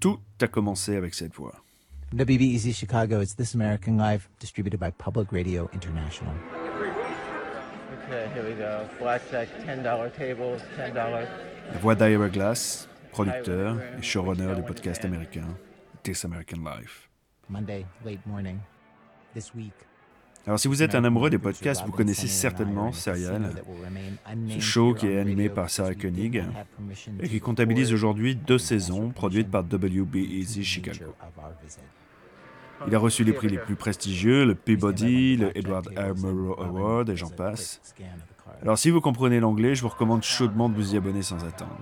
Tout a commencé avec cette voix. WBEZ Chicago, it's This American Life, distributed by Public Radio International. Okay, here we go. Blackjack, $10 tables, $10. La voix d'Ira Glass, producteur et showrunner du podcast américain This American Life. Monday, late morning. This week. Alors si vous êtes un amoureux des podcasts, vous connaissez certainement Serial, ce show qui est animé par Sarah Koenig et qui comptabilise aujourd'hui deux saisons produites par WBEZ Chicago. Il a reçu les prix les plus prestigieux, le Peabody, le Edward R. Murrow Award et j'en passe. Alors si vous comprenez l'anglais, je vous recommande chaudement de vous y abonner sans attendre.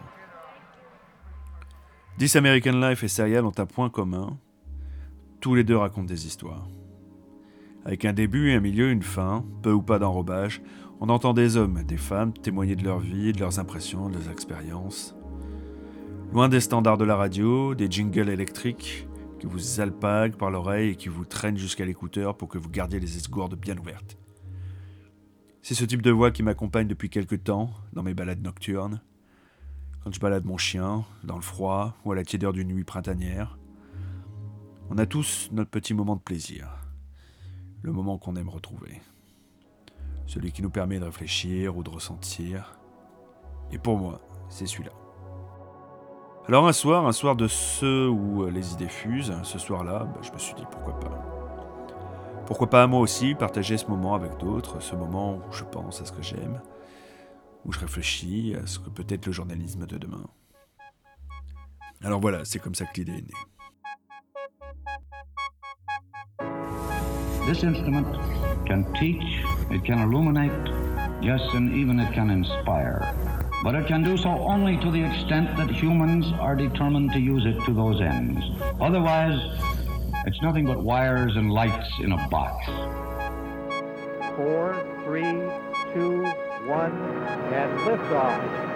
This American Life et Serial ont un point commun. Tous les deux racontent des histoires. Avec un début, un milieu, une fin, peu ou pas d'enrobage, on entend des hommes, des femmes témoigner de leur vie, de leurs impressions, de leurs expériences. Loin des standards de la radio, des jingles électriques qui vous alpaguent par l'oreille et qui vous traînent jusqu'à l'écouteur pour que vous gardiez les esgourdes bien ouvertes. C'est ce type de voix qui m'accompagne depuis quelque temps dans mes balades nocturnes, quand je balade mon chien, dans le froid ou à la tiédeur d'une nuit printanière. On a tous notre petit moment de plaisir le moment qu'on aime retrouver. Celui qui nous permet de réfléchir ou de ressentir. Et pour moi, c'est celui-là. Alors un soir, un soir de ceux où les idées fusent, ce soir-là, bah, je me suis dit pourquoi pas. Pourquoi pas moi aussi partager ce moment avec d'autres, ce moment où je pense à ce que j'aime, où je réfléchis à ce que peut être le journalisme de demain. Alors voilà, c'est comme ça que l'idée est née. This instrument can teach, it can illuminate, yes, and even it can inspire. But it can do so only to the extent that humans are determined to use it to those ends. Otherwise, it's nothing but wires and lights in a box. Four, three, two, one, and liftoff.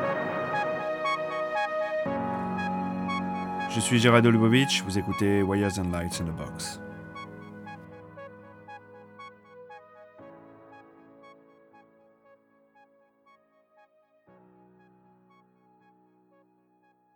Je suis Gérard Lubovitch, vous écoutez Wires and Lights in a Box.